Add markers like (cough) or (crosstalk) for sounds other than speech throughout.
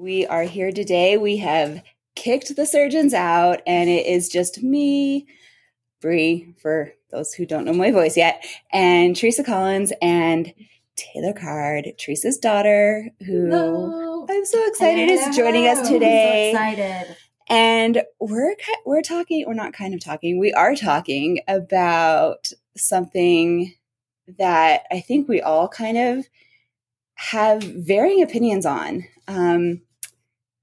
We are here today. We have kicked the surgeons out, and it is just me, Bree, for those who don't know my voice yet, and Teresa Collins and Taylor Card, Teresa's daughter, who Hello. I'm so excited is joining us today. I'm so excited. And we're we're talking, we're not kind of talking, we are talking about something that I think we all kind of have varying opinions on. Um,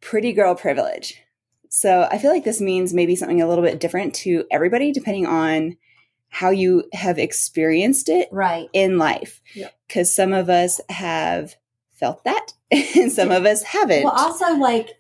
pretty girl privilege. So I feel like this means maybe something a little bit different to everybody, depending on how you have experienced it Right. in life. Yep. Because some of us have felt that, (laughs) and some of us haven't. Well, also like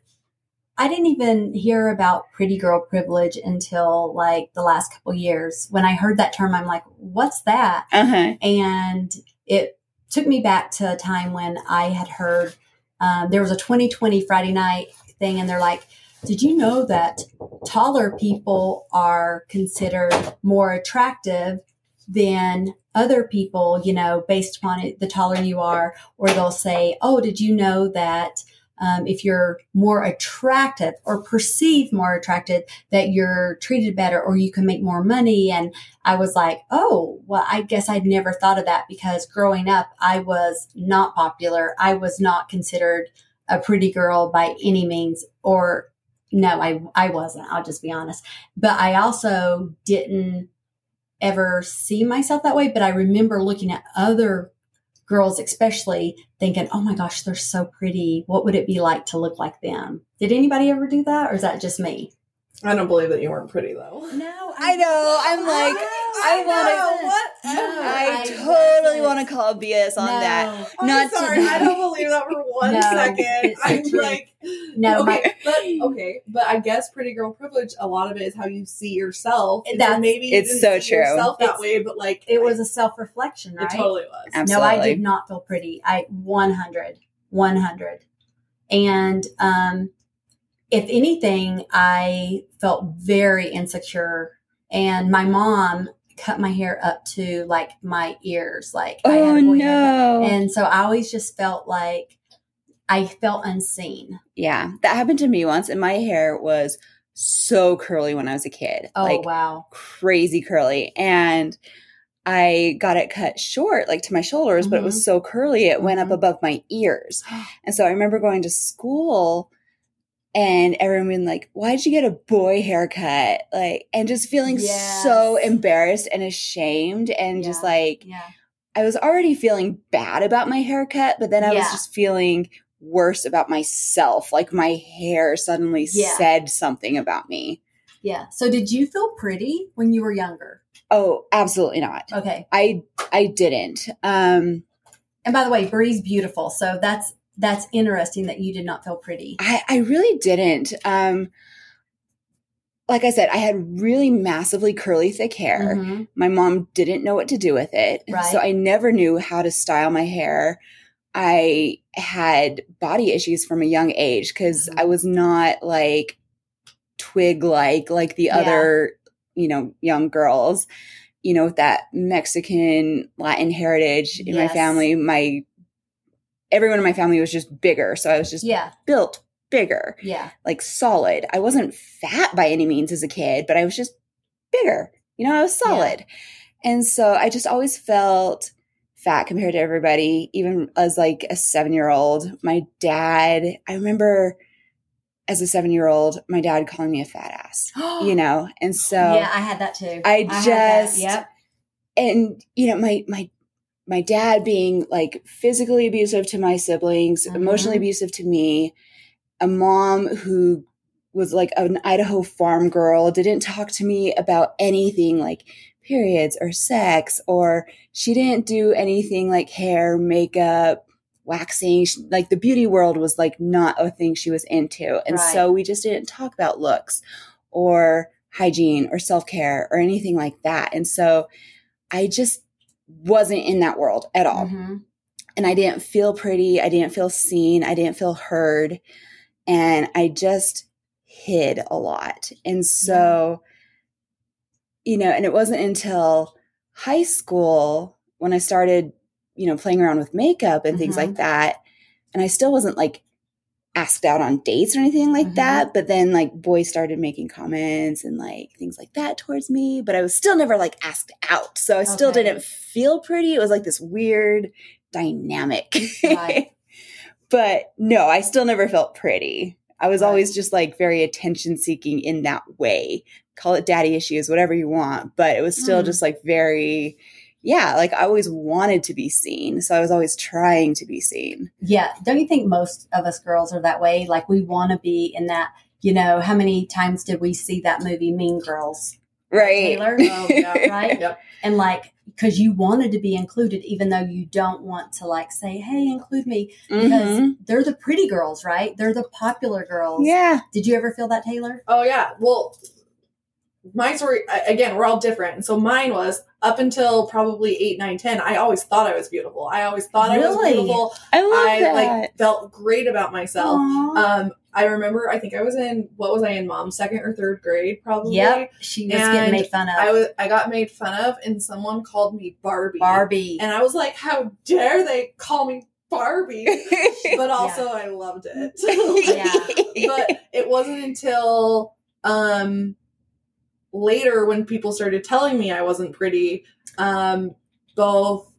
I didn't even hear about pretty girl privilege until like the last couple years. When I heard that term, I'm like, "What's that?" uh huh. And it took me back to a time when I had heard um, there was a 2020 Friday night thing, and they're like, "Did you know that taller people are considered more attractive than other people? You know, based upon it, the taller you are." Or they'll say, "Oh, did you know that?" Um, if you're more attractive or perceived more attractive, that you're treated better or you can make more money. And I was like, oh, well, I guess I'd never thought of that because growing up, I was not popular. I was not considered a pretty girl by any means, or no, I, I wasn't. I'll just be honest. But I also didn't ever see myself that way. But I remember looking at other girls, especially thinking, oh my gosh, they're so pretty. What would it be like to look like them? Did anybody ever do that? Or is that just me? I don't believe that you weren't pretty though. No, I (laughs) know. I'm like, I wanna- (laughs) what? No, I, I totally want to call BS on that. I'm Not sorry. to- I don't believe that for (laughs) one No, second. I'm true. like, No, okay, but okay, but I guess pretty girl privilege. A lot of it is how you see yourself. And so That's- maybe you It's didn't so true. Yourself that It's- way, but like It was a self reflection, It totally was. Absolutely. No, I did not feel pretty. I 100, 100. And um, if anything, I felt very insecure. And my mom cut my hair up to like my ears, like I had Oh no. And so I always just felt like I felt unseen. yeah, that happened to me once, and my hair was so curly when I was a kid. Oh like wow! crazy curly. And I got it cut short, like to my shoulders, but it was so curly it went up Mhm. above my ears. (gasps) And so I remember going to school and everyone being like, Why'd you get a boy haircut? Like, and just feeling so embarrassed and ashamed and just like, Yeah, I was already feeling bad about my haircut, but then I was just feeling worse about myself. Like my hair suddenly Yeah. said something about me. yeah. So did you feel pretty when you were younger? Oh, absolutely not. Okay. I I didn't. Um And by the way, Bree's beautiful. So that's that's interesting that you did not feel pretty. I, I really didn't. Um like I said, I had really massively curly thick hair. Mhm. My mom didn't know what to do with it. Right. So I never knew how to style my hair. I had body issues from a young age because Mhm. I was not like twig like like the Yeah. other, you know, young girls, you know, with that Mexican Latin heritage in my family. My everyone in my family was just bigger. So I was just Yeah, built bigger yeah, like solid. I wasn't fat by any means as a kid, but I was just bigger. You know, I was solid. And so I just always felt fat compared to everybody, even as like a seven year old. My dad, I remember as a seven year old, my dad calling me a fat ass, (gasps) you know? And so, yeah. I had that too. I that. just- yep. and you know, my, my, my dad being like physically abusive to my siblings, Mhm. emotionally abusive to me, a mom who was like an Idaho farm girl, didn't talk to me about anything like periods or sex, or she didn't do anything like hair, makeup, waxing. She- Like the beauty world was like not a thing she was into. And Right. so we just didn't talk about looks or hygiene or self care or anything like that. And so I just wasn't in that world at all Mhm. and I didn't feel pretty. I didn't feel seen. I didn't feel heard. And I just hid a lot. And so, you know, and it wasn't until high school when I started, you know, playing around with makeup and things Mhm. like that. And I still wasn't like asked out on dates or anything like Mhm. that. But then like boys started making comments and like things like that towards me. But I was still never like asked out. So I still didn't feel pretty. It was like this weird dynamic. Right. (laughs) but no, I still never felt pretty. I was Right. always just like very attention seeking in that way. Call it daddy issues, whatever you want. But it was still Mm. just like very, yeah, like I always wanted to be seen. So I was always trying to be seen. Yeah. Don't you think most of us girls are that way? Like we want to be in that, you know, how many times did we see that movie Mean Girls? Right. Taylor? Oh, yeah. (laughs) Right? Yep. And like, because you wanted to be included, even though you don't want to like say, hey, include me, because Mhm. they're the pretty girls, right? They're the popular girls. Yeah. Did you ever feel that, Taylor? Oh yeah. Well, my story again. We're all different, and so mine was up until probably eight, nine, ten. I always thought I was beautiful. I always thought I was beautiful. I love I that. like felt great about myself. Aw. Um, I remember. I think I was in what was I in? Mom, second or third grade, probably. yep. She was And getting made fun of. I was. I got made fun of, and someone called me Barbie. Barbie. And I was like, "How dare they call me Barbie?" (laughs) But also, I loved it. (laughs) Yeah. (laughs) but it wasn't until um later when people started telling me I wasn't pretty, um, both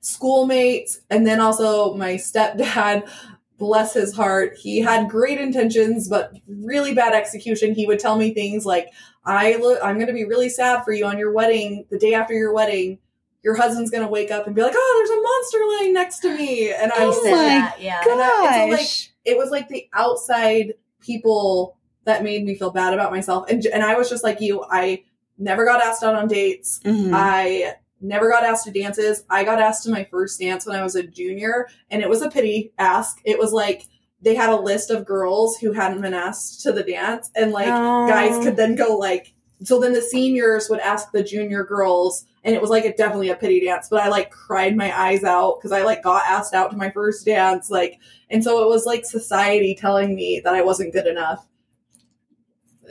schoolmates and then also my stepdad, (laughs) bless his heart, he had great intentions but really bad execution. He would tell me things like, "I look, I'm going to be really sad for you on your wedding, the day after your wedding." Your husband's gonna wake up and be like, "Oh, there's a monster laying next to me," and I I was Oh like, my that. Yeah. And I- it's Gosh. it was like the outside people that made me feel bad about myself. And and I was just like you I never got asked out on dates. Mhm. I never got asked to dances. I got asked to my first dance when I was a junior and it was a pity ask. It was like they had a list of girls who hadn't been asked to the dance and like guys could then go like so then the seniors would ask the junior girls and it was like a definitely a pity dance but i like cried my eyes out because i like got asked out to my first dance like and so it was like society telling me that i wasn't good enough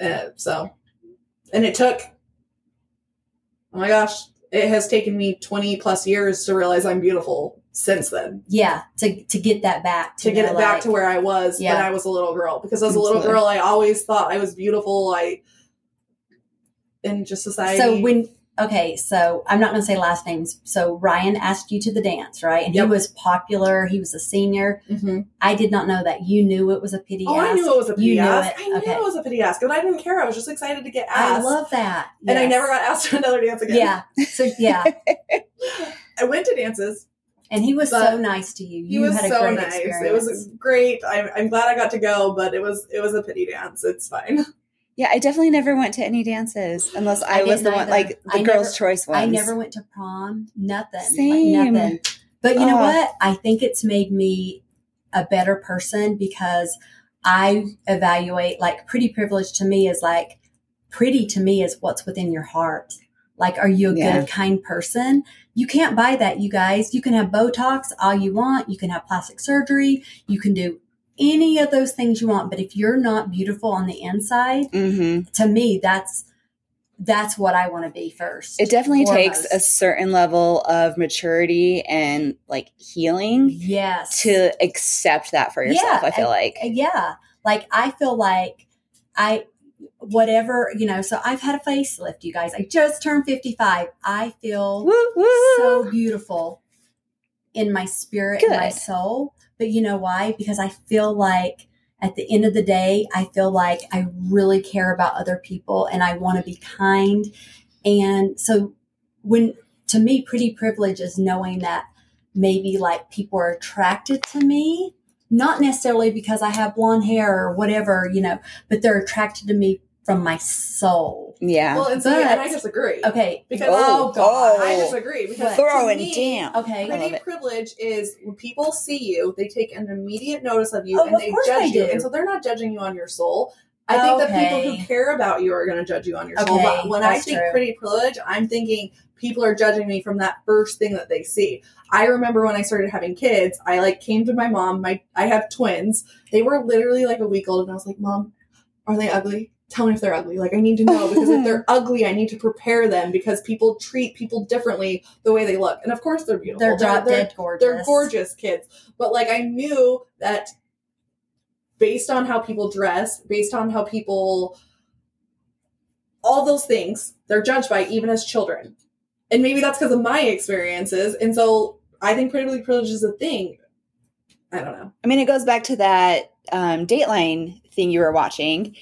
uh, so and it took oh my gosh it has taken me 20 plus years to realize i'm beautiful since then Yeah. To to get that back. to get know, it back to where I was Yeah. when I was a little girl. Because as a little Absolutely. girl, I always thought I was beautiful. I in just society. So when okay, so I'm not going to say last names. So Ryan asked you to the dance, right? And Yep. he was popular. He was a senior. Mhm. I did not know that. You knew it was a pity oh, ask. I knew it was a pity You pity knew ask. it. I knew Okay. it was a pity ask, but I didn't care. I was just excited to get asked. I love that. and I never got asked (laughs) to another dance again. Yeah. So yeah, (laughs) I went to dances. and he was so nice to you. He You was had a so great nice. experience. It was great. I'm, I'm glad I got to go, but it was it was a pity dance. It's fine. (laughs) Yeah, I definitely never went to any dances unless I, I was the didn't one, like the I girls' never- choice ones. I never went to prom. Nothing. Like, Same. nothing. But you know Oh. what? I think it's made me a better person because I evaluate like pretty privilege to me is like pretty to me is what's within your heart. Like, are you a Yeah. good, kind person? You can't buy that, you guys. You can have Botox all you want. You can have plastic surgery. You can do any of those things you want. But if you're not beautiful on the inside, hmm to me, that's that's what I want to be first. It definitely takes a certain level of maturity and like healing yes to accept that for yourself. Yeah, I feel like. yeah like i feel like i whatever you know so i've had a facelift you guys i just turned 55 i feel Woo, woo. so beautiful in my spirit and my soul but you know why? Because i feel like at the end of the day i feel like i really care about other people and i want to be kind. And so when to me pretty privilege is knowing that maybe like people are attracted to me not necessarily because i have blonde hair or whatever you know but they're attracted to me from my soul yeah. Well, and so But- and I disagree. okay Because Oh, oh God. I oh. disagree because What? to Throwing me, down. okay I love Pretty it. privilege is when people see you, they take an immediate notice of you Oh, and of they course judge they you. do. And so they're not judging you on your soul. I think the people Okay. who care about you are going to judge you on your soul. Okay, But when I that's think true. pretty privilege, I'm thinking people are judging me from that first thing that they see. I remember when I started having kids, I like came to my mom. My I have twins. They were literally like a week old, and I was like, "Mom, are they ugly? Tell me if they're ugly. Like I need to know because if they're (laughs) ugly, I need to prepare them because people treat people differently the way they look. And of course, they're beautiful. they're drop they're, gorgeous they're gorgeous kids. But like I knew that based on how people dress, based on how people, all those things, they're judged by even as children. And maybe that's because of my experiences. And so I think pretty privilege is a thing. I don't know. I mean, it goes back to that um, Dateline thing you were watching.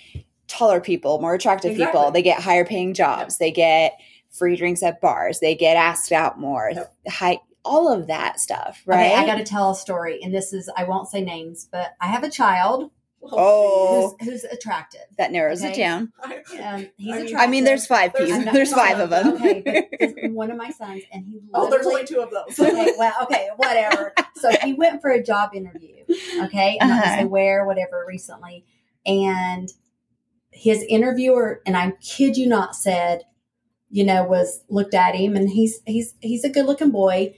Taller people, more attractive Exactly. people, they get higher paying jobs. They get free drinks at bars. They get asked out more. Yep. High, all of that stuff, right? Okay, I got to tell a story, and this is I won't say names, but I have a child Oh. who's, who's attractive. that narrows it down. Um, he's (laughs) I mean- attractive. I mean, there's five There's- people. I'm There's, five of them. okay, (laughs) one of my sons, and he oh, there's only two of those. (laughs) okay, well, okay, whatever. So he went for a job interview. Okay, I'm not Uh-huh. gonna say where, whatever, recently, and his interviewer, and I kid you not, said, you know, was looked at him, and he's he's he's a good looking boy.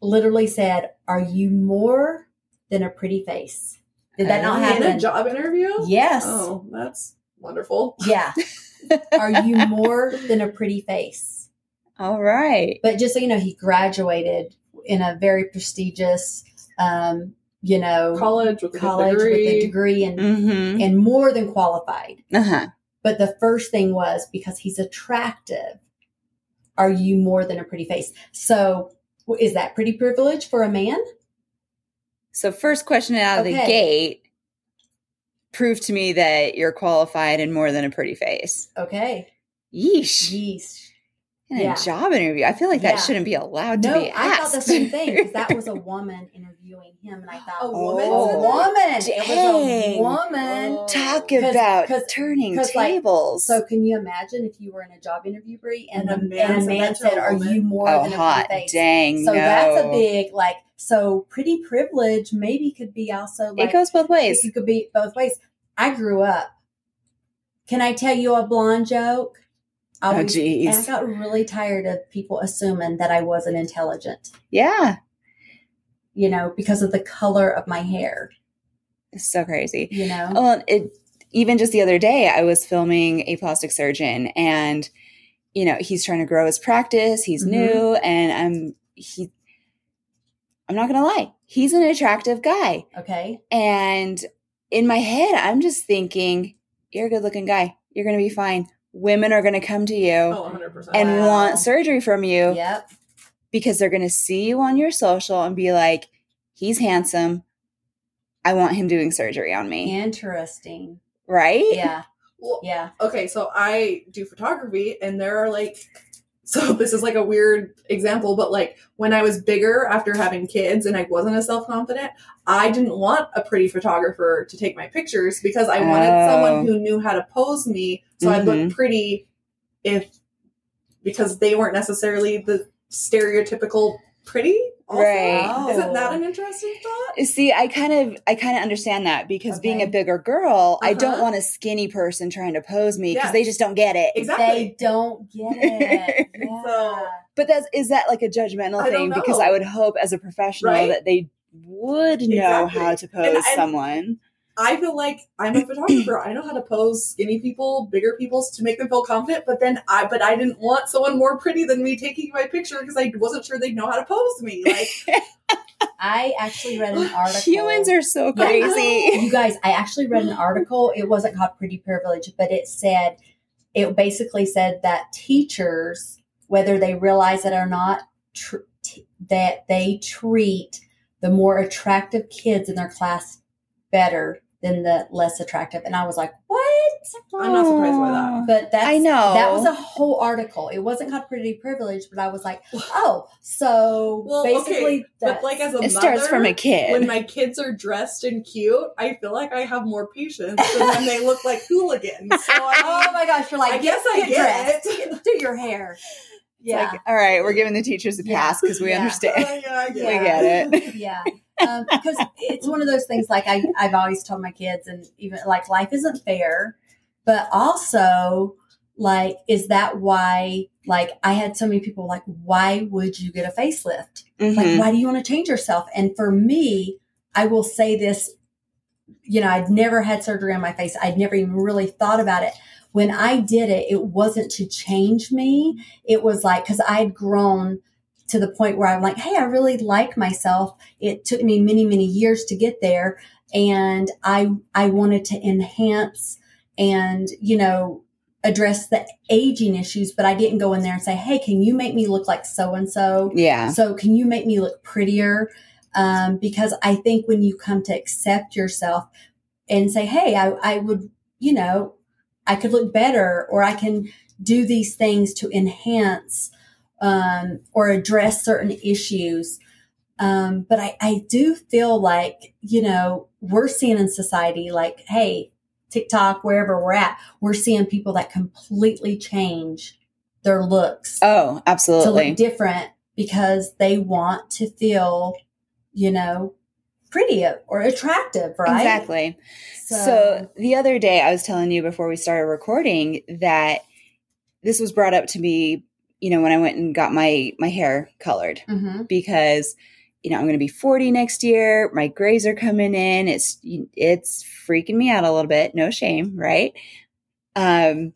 Literally said, "Are you more than a pretty face?" Did that not Oh. In a job interview? Yes. Oh, that's wonderful. Yeah. (laughs) Are you more than a pretty face? All right. But just so you know, he graduated in a very prestigious, um, you know, College with a degree. with a degree and Mm-hmm. and more than qualified. Uh huh. But the first thing was because he's attractive. Are you more than a pretty face? So is that pretty privilege for a man? So, first question out of the gate prove to me that you're qualified and more than a pretty face. Okay. Yeesh. Yeesh. In a job interview, I feel like that Yeah. shouldn't be allowed to No, be I thought the same thing because that (laughs) was a woman interviewing him, and I (gasps) thought, A oh, woman a said that? woman. It was a Dang. woman. Oh. Talk 'Cause- about 'cause- turning 'cause, like, tables. So can you imagine if you were in a job interview, Brie, and, And a a, man and a said man that to a said, "Are you more oh, than a hot face?" dang! So no. that's a big like. So pretty privilege maybe could be also like it goes both ways. It could be both ways. I grew up. Can I tell you a blonde joke? I Oh, geez. and I got really tired of people assuming that I wasn't intelligent. Yeah, You know, because of the color of my hair. it's so crazy. You know. Well, it even just the other day, I was filming a plastic surgeon, and you know he's trying to grow his practice. He's Mhm. new, and I'm he. I'm not gonna lie, he's an attractive guy, Okay. and in my head, I'm just thinking, "You're a good-looking guy. You're gonna be fine. Women are gonna come to you Oh, 100%. and Wow. want surgery from you Yep. Because they're gonna see you on your social and be like, he's handsome. I want him doing surgery on me, Interesting. right? Yeah. Well, Yeah. okay, so I do photography, and there are like, (laughs) so this is like a weird example, but like when I was bigger after having kids and I wasn't as self confident, I didn't want a pretty photographer to take my pictures because I wanted Oh. someone who knew how to pose me so I'd Mhm. look pretty if because they weren't necessarily the stereotypical pretty. also. Right. Isn't that an interesting thought? See, I kind of I kind of understand that because being a bigger girl, I don't Uh-huh. want a skinny person trying to pose me because Yeah. they just don't get it. Exactly. They don't get it. (laughs) Yeah. So- But that's is that like a judgmental I don't thing? Because. I would hope as a professional Right? that they would know Exactly. how to pose And- and- someone. I feel like I'm a (clears throat) photographer. I know how to pose skinny people, bigger people to make them feel confident. But then I, but I didn't want someone more pretty than me taking my picture because I wasn't sure they'd know how to pose me. Like, (laughs) I actually read an (gasps) article. Humans are so crazy. (laughs) you guys, I actually read an article. It wasn't called Pretty Privilege, but it said, it basically said that teachers, whether they realize it or not, tr- t- that they treat the more attractive kids in their class better than the less attractive. And I was like, what? I'm not surprised by that. But that's, I know. that was a whole article. It wasn't called Pretty Privilege, but I was like, oh, so Well, basically, okay, but like as a It starts from a kid. when my kids are dressed and cute, I feel like I have more patience than when they look like hooligans. So (laughs) oh my gosh, you're like, I guess I get get dressed, it. Get- do your hair. It's Yeah, like, all right, we're giving the teachers a pass because we (laughs) Yeah. understand. uh, yeah, I (laughs) get We it. get it. yeah. Um, because it's one of those things like I, I've always told my kids and even like life isn't fair, but also like, is that why, like I had so many people like, why would you get a facelift? Mhm. Like, why do you want to change yourself? And for me, I will say this, you know, I'd never had surgery on my face. I'd never even really thought about it. When I did it, it wasn't to change me. It was like, cause I'd grown to the point where I'm like, Hey, I really like myself. It took me many, many years to get there. and I I wanted to enhance and you know address the aging issues, but I didn't go in there and say, "Hey, can you make me look like so and so?" Yeah. So can you make me look prettier? Um, because I think when you come to accept yourself and say, "Hey, I, I would," you know, I could look better, or I can do these things to enhance um, or address certain issues. Um, but I, I do feel like, you know, we're seeing in society like, hey, TikTok, wherever we're at, we're seeing people that completely change their looks Oh, absolutely. to look different because they want to feel, you know, pretty or attractive, right? Exactly. So, the other day, I was telling you before we started recording that this was brought up to me, you know, when I went and got my my hair colored Mhm. because you know I'm going to be 40 next year. My grays are coming in. It's it's freaking me out a little bit. No shame, right? Um,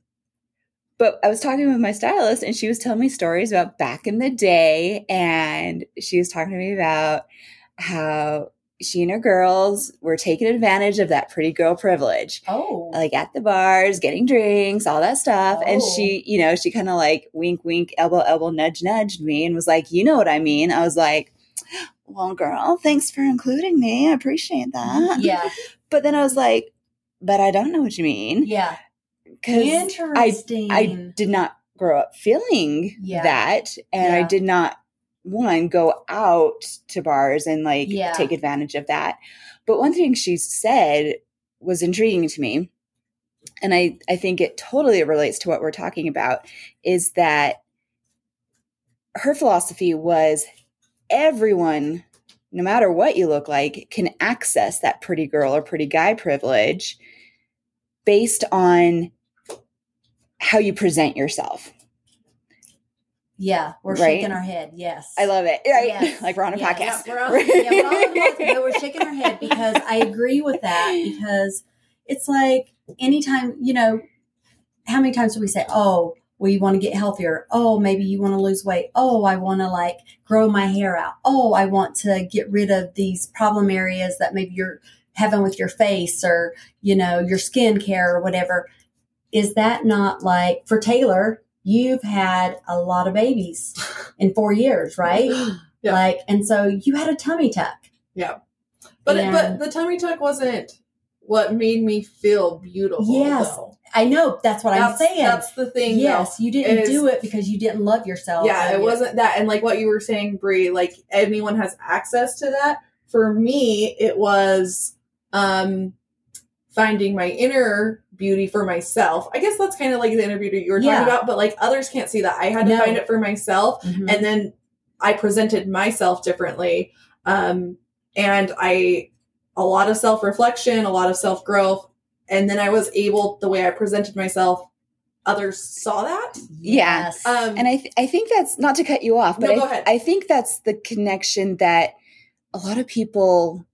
but I was talking with my stylist, and she was telling me stories about back in the day, and she was talking to me about how she and her girls were taking advantage of that pretty girl privilege oh, like at the bars, getting drinks, all that stuff. And Oh. she, you know, she kind of like wink, wink, elbow, elbow, nudge, nudged me and was like, you know what I mean? I was like, well, girl, thanks for including me. I appreciate that. Mm, yeah, (laughs) But then I was like, but I don't know what you mean. yeah. Interesting. I did not grow up feeling Yeah. that. And I did not, one, go out to bars and like Yeah. take advantage of that. But one thing she said was intriguing to me. And I, I think it totally relates to what we're talking about is that her philosophy was everyone, no matter what you look like, can access that pretty girl or pretty guy privilege based on how you present yourself. Yeah, we're Right? shaking our head. Yes, I love it. Right? Yes. (laughs) like we're on a Yeah. podcast. (laughs) Yeah, we're on- yeah, we're, all on both, we're shaking our head because I agree with that because it's like anytime, you know, how many times do we say, oh, well, you want to get healthier? Oh, maybe you want to lose weight. Oh, I want to like grow my hair out. Oh, I want to get rid of these problem areas that maybe you're having with your face or, you know, your skincare or whatever. Is that not like for Taylor? You've had a lot of babies (laughs) in four years, right? (gasps) Yeah. Like, and so you had a tummy tuck. Yeah. But And- but the tummy tuck wasn't what made me feel beautiful. Yes, though. I know that's what that's, I'm saying. That's the thing. yes, you didn't is- do it because you didn't love yourself. Yeah, it wasn't that. And like what you were saying, Brie, like anyone has access to that. For me, it was um finding my inner beauty for myself. I guess that's kind of like the inner beauty you were Yeah. talking about, but like others can't see that. I had to No. find it for myself. Mhm. and then I presented myself differently. Um, and I, a lot of self reflection, a lot of self growth. And then I was able, the way I presented myself, others saw that. Yeah. Yes. Um, And I, th- I think that's not to cut you off, but No, I, ahead. I think that's the connection that a lot of people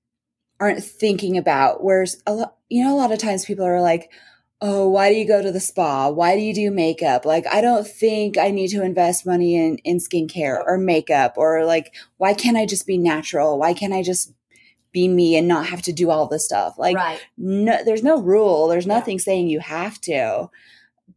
aren't thinking about. Whereas a lot, you know, a lot of times people are like, "Oh, why do you go to the spa? Why do you do makeup? Like, I don't think I need to invest money in in skincare or makeup, or like, why can't I just be natural? Why can't I just be me and not have to do all this stuff? Like, right. no there's no rule there's Yeah. nothing saying you have to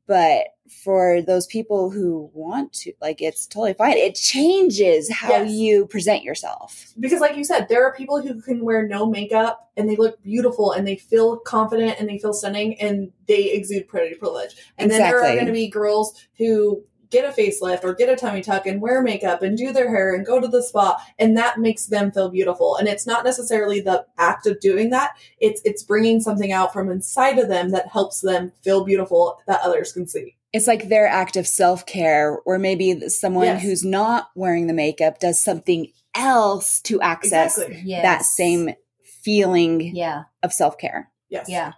but for those people who want to like it's totally fine. It changes how Yes. you present yourself. Because, like you said, there are people who can wear no makeup and they look beautiful and they feel confident and they feel stunning and they exude pretty privilege. And then there are going to be girls who get a facelift or get a tummy tuck and wear makeup and do their hair and go to the spa and that makes them feel beautiful. And it's not necessarily the act of doing that. It's it's bringing something out from inside of them that helps them feel beautiful that others can see it's like their act of self-care or maybe someone Yes. who's not wearing the makeup does something else to access exactly Yes. that same feeling Yeah. of self-care yes Yeah.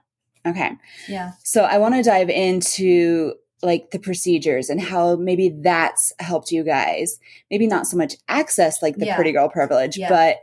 okay Yeah. So I want to dive into like the procedures and how maybe that's helped you guys. Maybe not so much access like the Yeah. pretty girl privilege, Yeah. but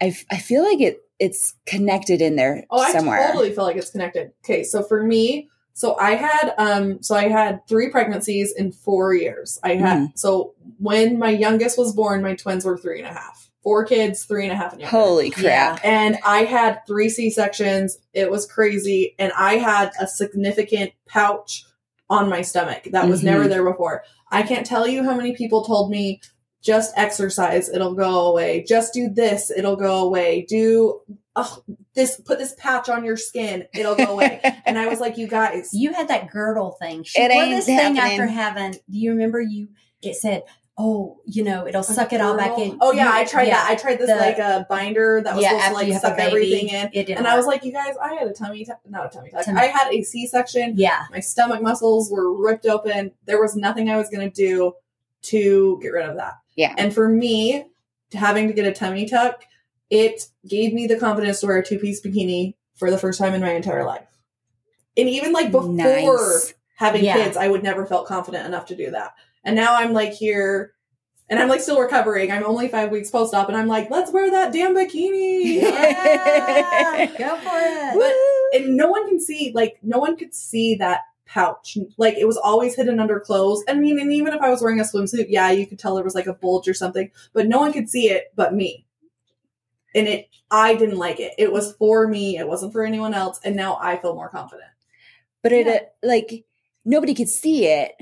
I, f- I feel like it it's connected in there Oh, somewhere. I totally feel like it's connected. Okay, so for me, so I had um so I had three pregnancies in four years. I had Mm. so when my youngest was born, my twins were three and a half. four kids, three and a half and younger. Holy crap. And I had three C sections. It was crazy. And I had a significant pouch on my stomach that was Mhm. never there before. I can't tell you how many people told me just exercise, it'll go away. Just do this, it'll go away. Do oh, this, put this patch on your skin, it'll go away. (laughs) and I was like, you guys, You had that girdle thing. She It wore ain't this thing after having. Do you remember you? It said, "Oh, you know, it'll suck it all back in." Oh yeah, You- I tried yeah, that. I tried this the- like a binder that was yeah, supposed to like suck everything in. It didn't And I was work. like, you guys, I had a tummy, tuck not a tummy tuck. Tummy- I had a C-section. yeah, My stomach muscles were ripped open. There was nothing I was going to do to get rid of that. Yeah. And for me, having to get a tummy tuck, it gave me the confidence to wear a two-piece bikini for the first time in my entire life. And even like before Nice. having Yeah. kids, I would never felt confident enough to do that. And now I'm like here and I'm like still recovering. I'm only five weeks post op and I'm like, let's wear that damn bikini. Yeah, go for it. (laughs) But- and no one can see, like, no one could see that pouch. Like, it was always hidden under clothes. I mean, and even if I was wearing a swimsuit, yeah, you could tell there was like a bulge or something, but no one could see it but me. And it, I didn't like it. It was for me. It wasn't for anyone else. And now I feel more confident. But it Yeah. uh, like nobody could see it,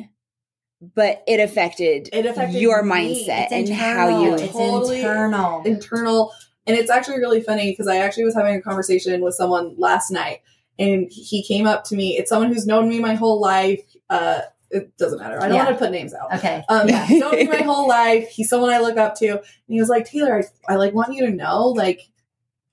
but it affected, It affected your me. mindset It's and internal. how you. It's Totally internal. internal and it's actually really funny because i actually was having a conversation with someone last night and he came up to me it's someone who's known me my whole life uh it doesn't matter i don't Yeah. want to put names out Okay. um yeah. known me my whole life he's someone i look up to and he was like taylor I, I like want you to know like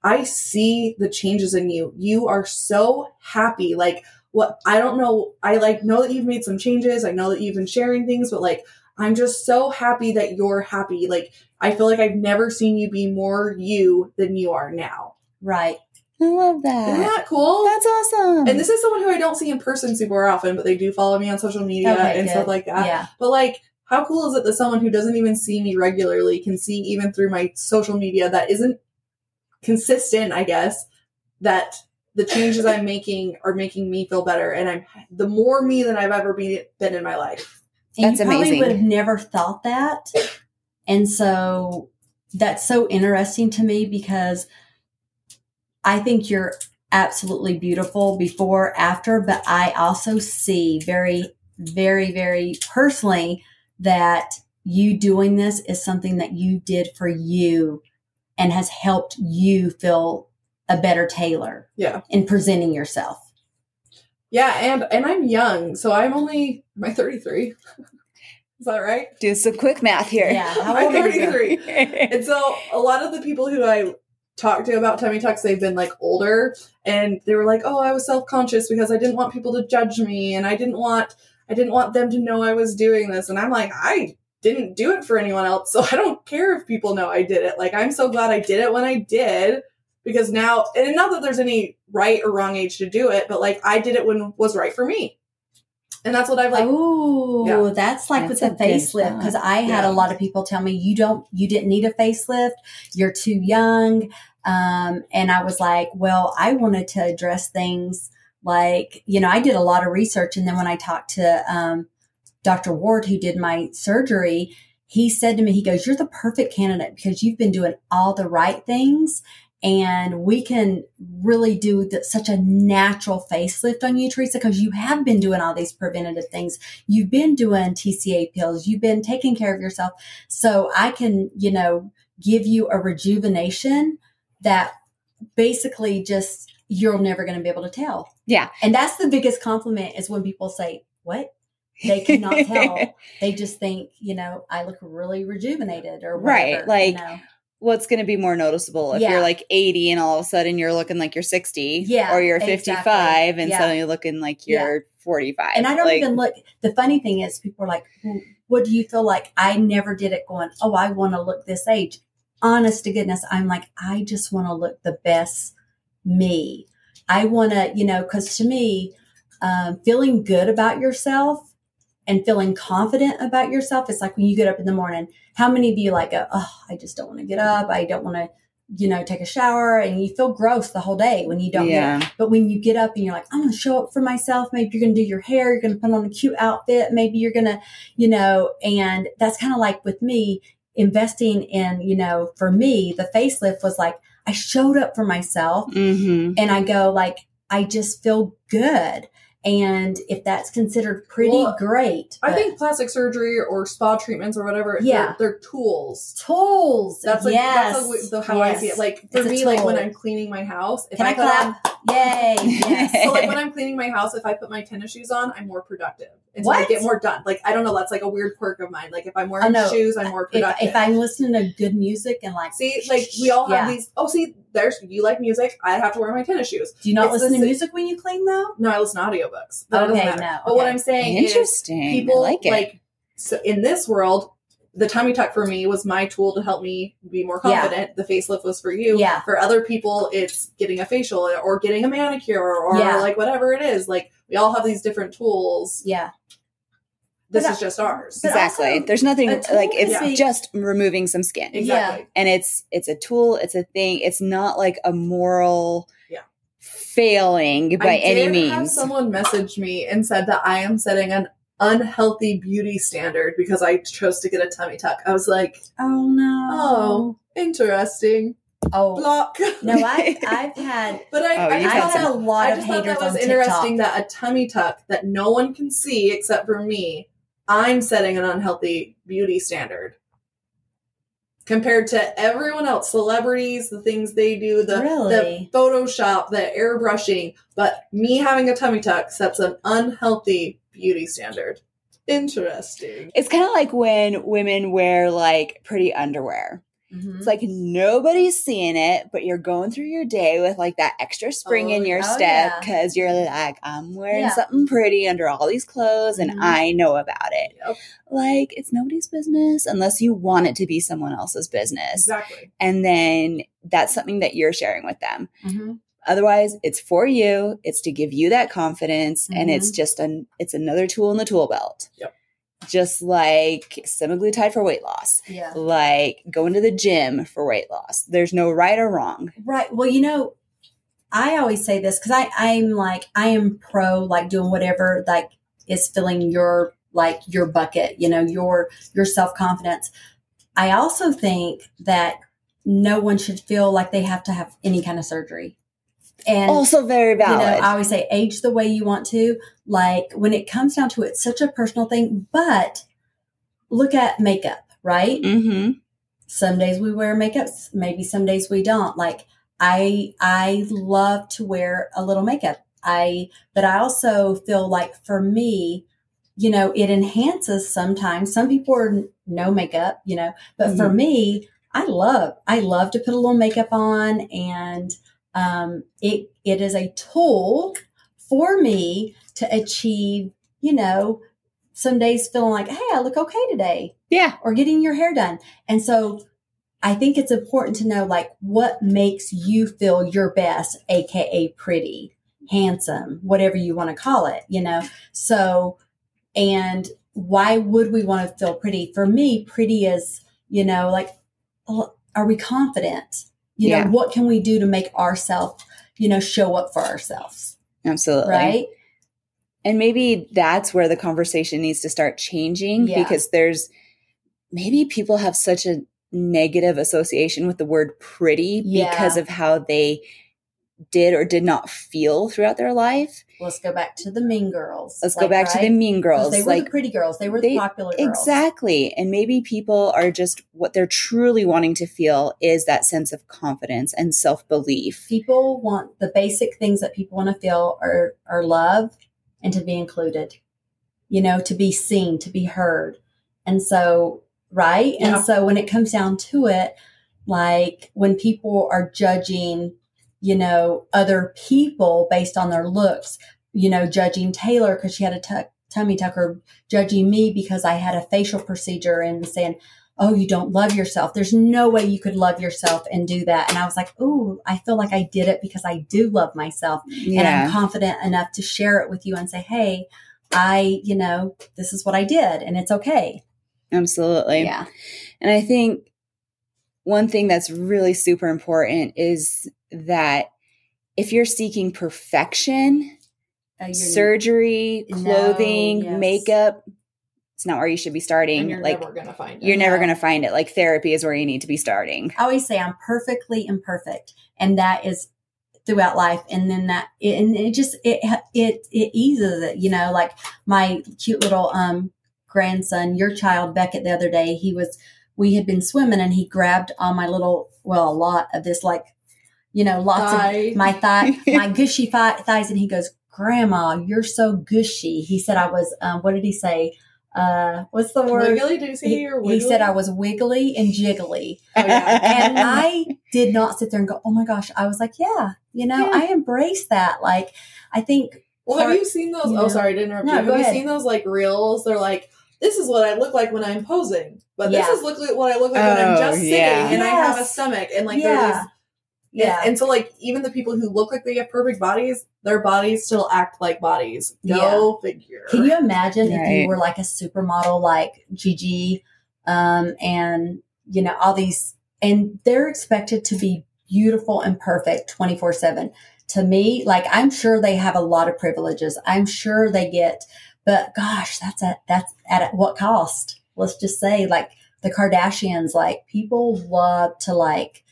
i see the changes in you you are so happy like what i don't know i like know that you've made some changes i know that you've been sharing things but like i'm just so happy that you're happy like I feel like I've never seen you be more you than you are now. Right. I love Isn't that. that cool? That's awesome. and this is someone who I don't see in person super often, but they do follow me on social media Okay, and good. stuff like that. yeah. But like, how cool is it that someone who doesn't even see me regularly can see even through my social media that isn't consistent, I guess, that the changes I'm making are making me feel better and I'm the more me than I've ever be, been in my life. And That's you probably amazing. would have never thought that. And so that's so interesting to me because I think you're absolutely beautiful before, after, but I also see very, very, very personally that you doing this is something that you did for you and has helped you feel a better Taylor. Yeah. in presenting yourself. Yeah, and and I'm young, so I'm only my 33? Is that right? Do some quick math here. Yeah. I'm old are you? 33. And so a lot of the people who I talked to about tummy tucks, they've been like older and they were like, Oh, I was self conscious because I didn't want people to judge me and I didn't want I didn't want them to know I was doing this. And I'm like, I didn't do it for anyone else, so (laughs) I don't care if people know I did it. Like I'm so glad I did it when I did because now and not that there's any right or wrong age to do it, but like I did it when was right for me. And that's what I've like oh, Yeah. that's like That's with a the facelift because. I had Yeah. a lot of people tell me you don't, you didn't need a facelift. You're too young, um, and I was like, well, I wanted to address things like you know I did a lot of research, and then when I talked to um, Dr. Ward who did my surgery, he said to me, he goes, "You're the perfect candidate because you've been doing all the right things." And we can really do the, such a natural facelift on you, Teresa, because you have been doing all these preventative things. You've been doing TCA peels. You've been taking care of yourself. So I can, you know, give you a rejuvenation that basically just you're never going to be able to tell. Yeah. And that's the biggest compliment is when people say, what? They cannot tell. (laughs) They just think, you know, I look really rejuvenated or Right, like, you know. What's going to be more noticeable if Yeah. you're like 80 and all of a sudden you're looking like you're 60, Yeah, or you're exactly. 55 and Yeah. suddenly looking like you're 45. And I don't Like, even look. The funny thing is, people are like, well, "What do you feel like?" I never did it. Going, "Oh, I want to look this age." Honest to goodness, I'm like, I just want to look the best me. I want to, you know, because to me, um, feeling good about yourself and feeling confident about yourself It's like when you get up in the morning. How many of you like, go, oh, I just don't want to get up. I don't want to, you know, take a shower, and you feel gross the whole day when you don't yeah. but when you get up and you're like, I'm going to show up for myself, maybe you're going to do your hair, you're going to put on a cute outfit, maybe you're going to, you know, and that's kind of like with me. investing in, you know, for me, the facelift was like, I showed up for myself hmm and I go like, I just feel good. And if that's considered pretty, Well, great. I think plastic surgery or spa treatments or whatever, Yeah. they're, they're tools. tools. That's like yes. that's like the, how I see it. Like for It's me, like when. I'm cleaning my house, if Can I on- clap? Yay. (laughs) Yes. so like when I'm cleaning my house, if I put my tennis shoes on, I'm more productive. And so I get more done. Like I don't know, that's like a weird quirk of mine. Like if I'm Oh, wearing no. shoes, I'm more if, productive. if I'm listening to good music and like, see, like we all have Yeah. these. Oh, see, there's you like music. I have to wear my tennis shoes. do you not It's listen to music when you clean though? No, I listen to audiobooks. Doesn't Okay, no, But what. I'm saying is Interesting. people I like it. like so in this world the tummy tuck for me was my tool to help me be more Yeah. confident the facelift was for you Yeah. for other people it's getting a facial or getting a manicure or Yeah. like whatever it is like we all have these different tools Yeah. this But is just ours exactly. also, There's nothing like it's be- just removing some skin. exactly and it's it's a tool it's a thing it's not like a moral Yeah. failing by I any did Have means someone messaged me and said that I am setting an unhealthy beauty standard because I chose to get a tummy tuck. I was like, Oh no. Oh. interesting. Oh. Block. No, I (laughs) I've had But I, Oh, I, you've had had a lot I of just thought haters that was on interesting TikTok. that a tummy tuck that no one can see except for me, I'm setting an unhealthy beauty standard. Compared to everyone else, celebrities, the things they do, the, Really? the Photoshop, the airbrushing, but me having a tummy tuck sets an unhealthy beauty standard. Interesting. it's kind of like when women wear like pretty underwear Mhm. it's like nobody's seeing it but you're going through your day with like that extra spring Oh, in your oh, step yeah. because you're like i'm wearing Yeah. something pretty under all these clothes and Mhm. i know about it Yep, like it's nobody's business unless you want it to be someone else's business exactly. and then that's something that you're sharing with them Mhm. otherwise it's for you it's to give you that confidence and it's just an it's another tool in the tool belt Yep. Just like semaglutide for weight loss Yeah. like going to the gym for weight loss there's no right or wrong Right. Well, you know, I always say this because I I'm like I am pro like doing whatever like is filling your like your bucket. You know your your self confidence. I also think that no one should feel like they have to have any kind of surgery. And also very you know, valid I always say age the way you want to. Like when it comes down to it, it's such a personal thing. But look at makeup, right? mm-hmm. some days we wear makeup maybe some days we don't like i i love to wear a little makeup i but i also feel like for me you know it enhances sometimes some people are no makeup you know but for Mhm. me i love i love to put a little makeup on and um it it is a tool for me to achieve you know some days feeling like hey i look okay today yeah or getting your hair done. And so I think it's important to know like what makes you feel your best, aka pretty, handsome, whatever you want to call it, you know? So, and why would we want to feel pretty? For me, pretty is, you know, like, are we confident? You Yeah. know, what can we do to make ourselves, you know, show up for ourselves? absolutely Right? and maybe that's where the conversation needs to start changing Yeah. because there's maybe people have such a negative association with the word pretty Yeah. because of how they did or did not feel throughout their life Let's go back to the mean girls. let's go like, back to the mean girls They were like the pretty girls. They were they- the popular girls. Exactly. And maybe people are just what they're truly wanting to feel is that sense of confidence and self belief. people want the basic things that people want to feel are are love and to be included you know to be seen to be heard and so right Yeah. and so when it comes down to it like when people are judging you know other people based on their looks you know judging taylor because she had a tuck tummy tuck or judging me because i had a facial procedure and saying oh, you don't love yourself. There's no way you could love yourself and do that. And I was like, oh, I feel like I did it because I do love myself. And I'm confident enough to share it with you and say, hey, I, you know, this is what I did and it's okay. Absolutely. Yeah. And I think one thing that's really super important is that if you're seeking perfection, Uh, surgery, No, clothing, yes. makeup, it's not where you should be starting. And you're like never gonna find it. you're never No. going to find it. Like therapy is where you need to be starting. I always say I'm perfectly imperfect, and that is throughout life. And then that, and it just it it it eases it. You know, like my cute little um grandson, your child Beckett, the other day, he was we had been swimming, and he grabbed on my little well a lot of this like you know lots Thigh. of my thigh (laughs) my gushy thi- thighs, and he goes, "Grandma, you're so gushy." He said I was. Um, what did he say? Uh, what's the word? Wiggly, did you say He, you're he said I was wiggly and jiggly Oh, yeah. (laughs) and (laughs) I did not sit there and go, "Oh my gosh!" I was like, "Yeah, you know, Yeah. I embrace that." Like, I think, Well, have you seen those? you Oh, know. sorry to interrupt No, you. go Have you ahead. seen those like reels? They're like, this is what I look like when I'm posing, but Yeah. this is look like what I look like when I'm Oh, just sitting yeah. and I have a stomach and like Yeah. they're these. Yeah, And, and so like even the people who look like they have perfect bodies, their bodies still act like bodies. Go figure. can you imagine if you were like a supermodel like Gigi, um, and you know all these, and they're expected to be beautiful and perfect twenty four seven. To me, like I'm sure they have a lot of privileges. I'm sure they get, but gosh, that's at that's at what cost? Let's just say, like the Kardashians, like people love to like,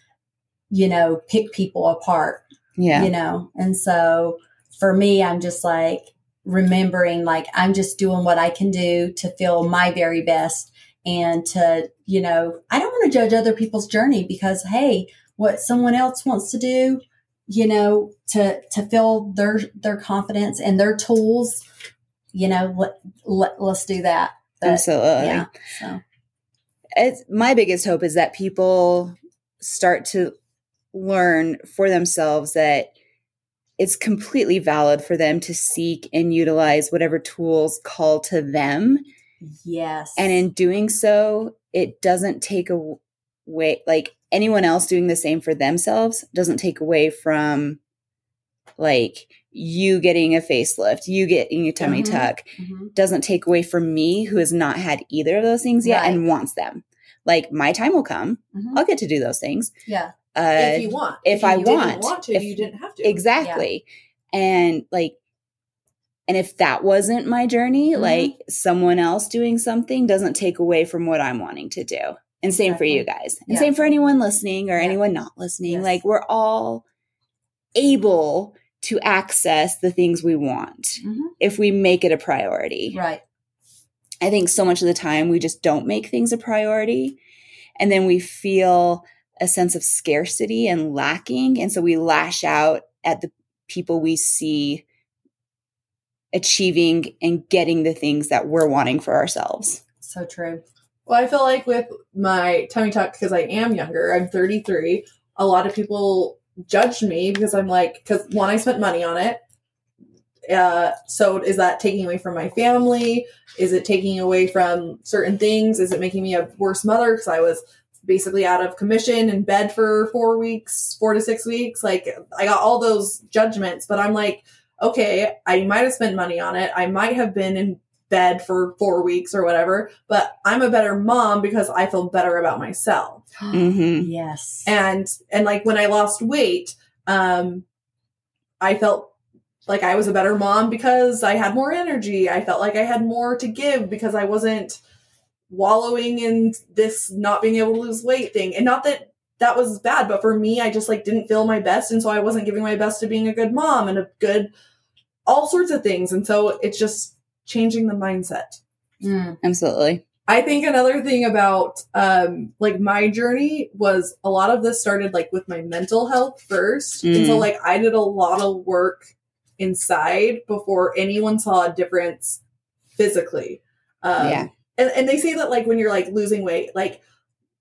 you know, pick people apart Yeah. you know and so for me i'm just like remembering like i'm just doing what i can do to feel my very best and to you know i don't want to judge other people's journey because hey what someone else wants to do you know to to feel their their confidence and their tools you know let, let let's do that But, Absolutely. yeah so it's my biggest hope is that people start to learn for themselves that it's completely valid for them to seek and utilize whatever tools call to them yes and in doing so it doesn't take away like anyone else doing the same for themselves doesn't take away from like you getting a facelift you getting a tummy Mhm. tuck Mhm. doesn't take away from me who has not had either of those things yet and wants them. Like my time will come. Mhm. I'll get to do those things. yeah Uh, if you want. if you I want. want to, If- you didn't have to. exactly. And like, and if that wasn't my journey, Mhm. like someone else doing something doesn't take away from what I'm wanting to do. And same for you guys. And Yeah. same for anyone listening or Yeah. anyone not listening. Yes. Like we're all able to access the things we want Mhm. if we make it a priority. right I think so much of the time we just don't make things a priority. And then we feel a sense of scarcity and lacking. And so we lash out at the people we see achieving and getting the things that we're wanting for ourselves. so true Well, I feel like with my tummy tuck, because I am younger, I'm 33, a lot of people judged me because I'm like, because one, I spent money on it. Uh, so is that taking away from my family? Is it taking away from certain things? Is it making me a worse mother because I was basically out of commission in bed for four weeks, four to six weeks? Like, I got all those judgments, but I'm like, okay, I might have spent money on it. I might have been in bed for four weeks or whatever, but I'm a better mom because I feel better about myself. (gasps) Mm-hmm. yes And and like when I lost weight, um I felt like I was a better mom because I had more energy. I felt like I had more to give because I wasn't wallowing in this not being able to lose weight thing. And not that that was bad, but for me I just like didn't feel my best and so I wasn't giving my best to being a good mom and a good all sorts of things. And so it's just changing the mindset. Mm. Absolutely. I think another thing about um like my journey was a lot of this started like with my mental health first. And so Mm. like I did a lot of work inside before anyone saw a difference physically. Um Yeah. And, and they say that like when you're like losing weight, like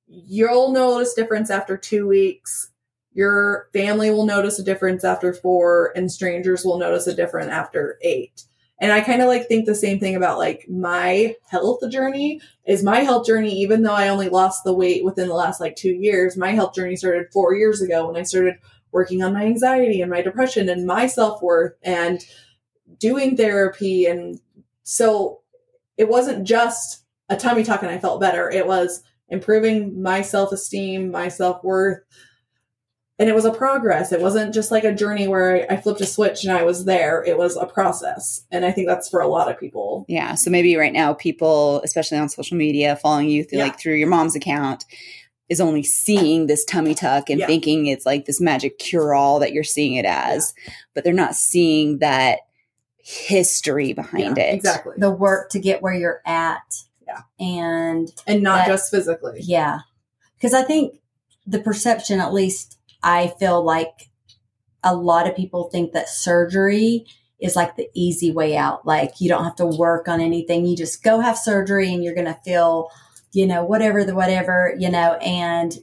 you'll notice difference after two weeks. Your family will notice a difference after four, and strangers will notice a difference after eight. And I kind of like think the same thing about like my health journey is my health journey, even though I only lost the weight within the last like two years, my health journey started four years ago when I started working on my anxiety and my depression and my self worth and doing therapy. And so it wasn't just a tummy tuck and I felt better. It was improving my self esteem, my self worth, and it was a progress. It wasn't just like a journey where I flipped a switch and I was there. It was a process. And I think that's for a lot of people. Yeah. So maybe right now, people, especially on social media, following you through Yeah. like through your mom's account, is only seeing this tummy tuck and Yeah. thinking it's like this magic cure all that you're seeing it as, but they're not seeing that history behind Yeah, it. Exactly. the work to get where you're at. Yeah. And And not That- just physically. yeah. Because I think the perception, at least I feel like a lot of people think that surgery is like the easy way out. Like you don't have to work on anything. You just go have surgery and you're going to feel, you know, whatever the whatever, you know, and,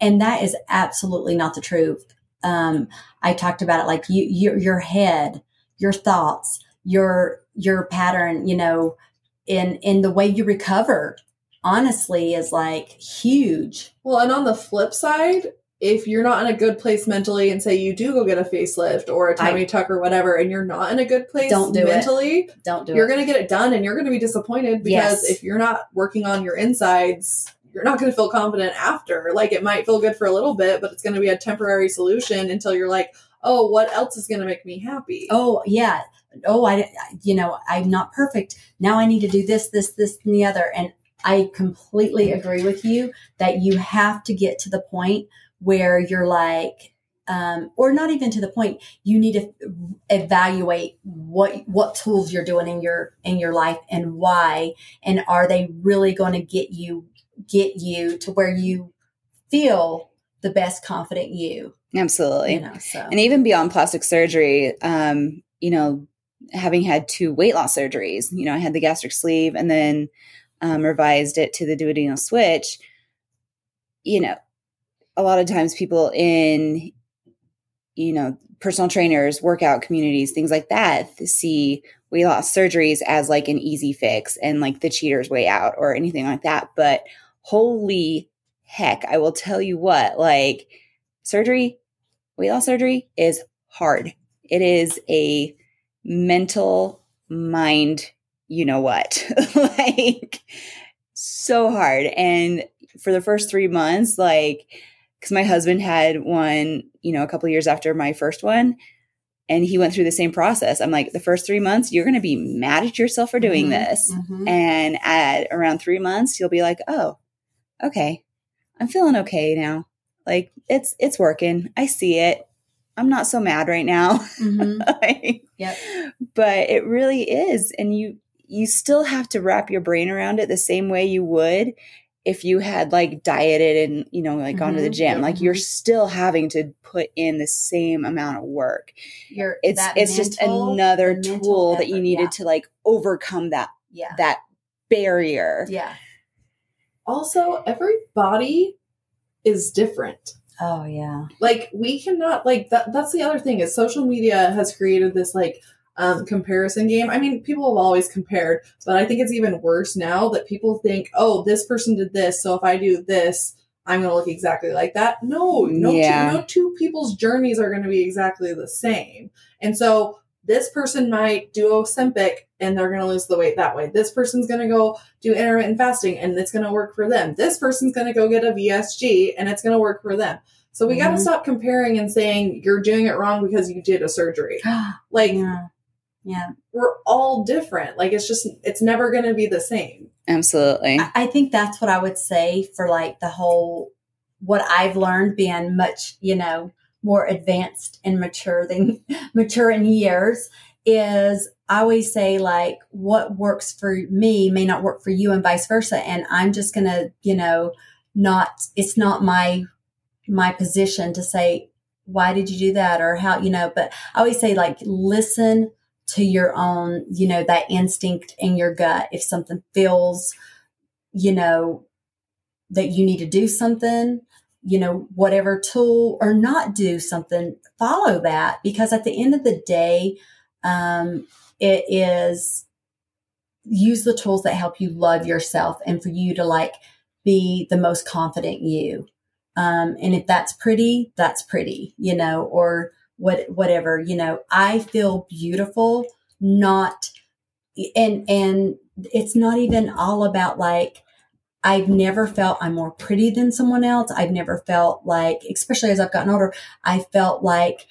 and that is absolutely not the truth. Um, I talked about it like you, your, your head, your thoughts, your, your pattern, you know, in, in the way you recover honestly is like huge. Well, and on the flip side, if you're not in a good place mentally and say you do go get a facelift or a tummy tuck or whatever, and you're not in a good place Don't do it. mentally, Don't do it. you're it. going to get it done and you're going to be disappointed because Yes. if you're not working on your insides, you're not going to feel confident after. Like it might feel good for a little bit, but it's going to be a temporary solution until you're like, oh, what else is going to make me happy? oh yeah. Oh, I, you know, I'm not perfect. Now I need to do this, this, this, and the other. And I completely agree with you that you have to get to the point where you're like, um, or not even to the point you need to evaluate what what tools you're doing in your in your life and why and are they really going to get you get you to where you feel the best confident you Absolutely. you know so and even beyond plastic surgery um you know having had two weight loss surgeries you know i had the gastric sleeve and then um, revised it to the duodenal switch you know a lot of times people in you know personal trainers workout communities things like that see weight loss surgeries as like an easy fix and like the cheater's way out or anything like that but holy heck i will tell you what like surgery weight loss surgery is hard. It is a mental mind, you know what, (laughs) like so hard. And for the first three months, like, because my husband had one, you know, a couple years after my first one, and he went through the same process. I'm like, the first three months, you're going to be mad at yourself for doing Mhm, this. mhm. And at around three months, you'll be like, oh, okay, I'm feeling okay now. Like it's it's working. I see it. I'm not so mad right now. Mhm. (laughs) Like, Yep. But it really is, and you you still have to wrap your brain around it the same way you would if you had like dieted and you know like gone to the Mhm, gym. Like you're mhm. still having to put in the same amount of work. You're, It's that it's just another the mental tool that you needed yeah. to like overcome that yeah that barrier. yeah Also, every body is different. Oh yeah. Like we cannot like that that's the other thing is social media has created this like um comparison game. I mean people have always compared but i think it's even worse now that people think oh this person did this so if i do this i'm going to look exactly like that. No no, Yeah. two, no two people's journeys are going to be exactly the same. And so this person might do Ozempic and they're going to lose the weight that way. This person's going to go do intermittent fasting and it's going to work for them. This person's going to go get a VSG and it's going to work for them. So we got to mm-hmm. stop comparing and saying you're doing it wrong because you did a surgery. (gasps) Like yeah yeah we're all different. Like it's just it's never going to be the same. Absolutely. I, I think that's what i would say for like the whole what i've learned being much you know more advanced and mature than (laughs) mature in years is I always say like what works for me may not work for you and vice versa. And I'm just to you know not it's not my my position to say why did you do that? or how you know but I always say like listen to your own you know that instinct in your gut. If something feels you know that you need to do something you know, whatever tool or not do something, follow that. Because at the end of the day, um, it is use the tools that help you love yourself and for you to like be the most confident you. Um, and if that's pretty, that's pretty, you know, or what, whatever, you know, I feel beautiful, not, and, and it's not even all about like, I've never felt I'm more pretty than someone else. I've never felt like, especially as I've gotten older, I felt like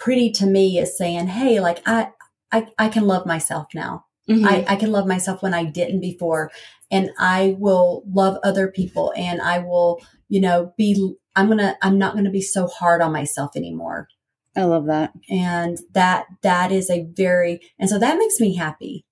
pretty to me is saying, Hey, like I, I, I can love myself now. Mhm. I, I can love myself when I didn't before. And I will love other people and I will, you know, be, I'm going to, I'm not going to be so hard on myself anymore. I love that. And that, that is a very, and so that makes me happy,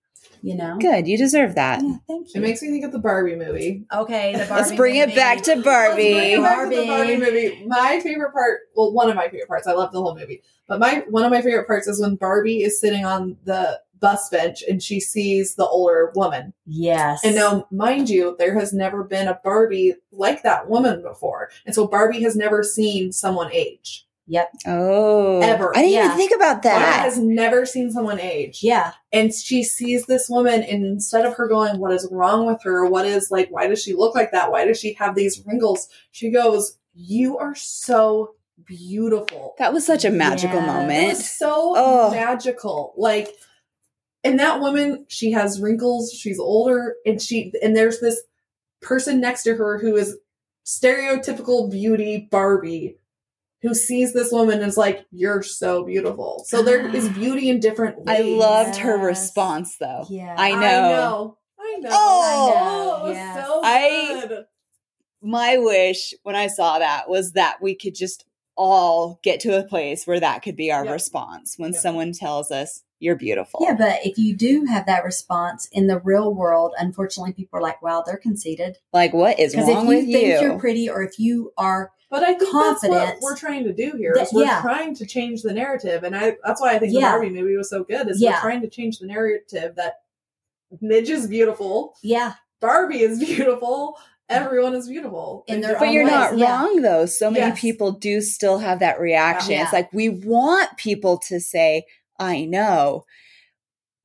you know? Good. You deserve that. Yeah, thank you. It makes me think of the Barbie movie. okay. The (laughs) Let's Barbie bring it back to Let's bring Barbie. it back to the Barbie. Barbie movie. My favorite part, well, one of my favorite parts. I love the whole movie, but my one of my favorite parts is when Barbie is sitting on the bus bench and she sees the older woman. Yes. And now, mind you, there has never been a Barbie like that woman before, and so Barbie has never seen someone age. Yep. Oh, Ever. I didn't Yeah. even think about that. has never seen someone age. Yeah. and she sees this woman and instead of her going what is wrong with her what is like why does she look like that why does she have these wrinkles she goes you are so beautiful That was such a magical Yeah. it moment. was so Oh. magical like and that woman she has wrinkles she's older and she and there's this person next to her who is stereotypical beauty barbie who sees this woman is like you're so beautiful so there is ah. beauty in different ways I loved her response though. Yeah. I know. I know. I know. Oh. It was Yes. so I- good. My wish when I saw that was that we could just all get to a place where that could be our Yep. response when Yep. someone tells us you're beautiful. Yeah, but if you do have that response in the real world, unfortunately, people are like, "Wow, they're conceited." like what is Because if wrong you with think you? you're pretty, or if you are, But I think that's what we're trying to do here. That- Is we're yeah. trying to change the narrative, and I that's why I think Yeah. the Barbie movie was so good. Is Yeah. we're trying to change the narrative that Midge is beautiful, yeah, Barbie is beautiful, everyone is beautiful, In their you're But you're ways, not yeah. wrong though. So many Yes. people do still have that reaction. Yeah. It's like we want people to say, I know.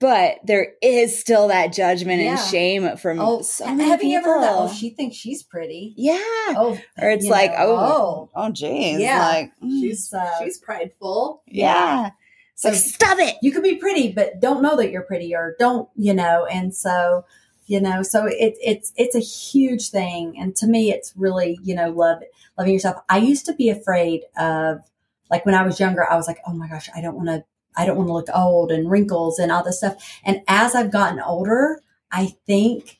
But there is still that judgment and shame from oh, so many have you people. ever that? Oh, she thinks she's pretty. yeah. Oh, Or it's like, know, oh, oh, geez. Yeah. Like, mm, she's So- she's prideful. yeah. It's like, So- stop it. you could be pretty, but don't know that you're pretty, or don't, you know. And so, you know, so it, it's it's a huge thing, and to me, it's really, you know, love loving yourself. I used to be afraid of, like when I was younger, I was like, oh my gosh, I don't want to, I don't want to look old and wrinkles and all this stuff. And as I've gotten older, I think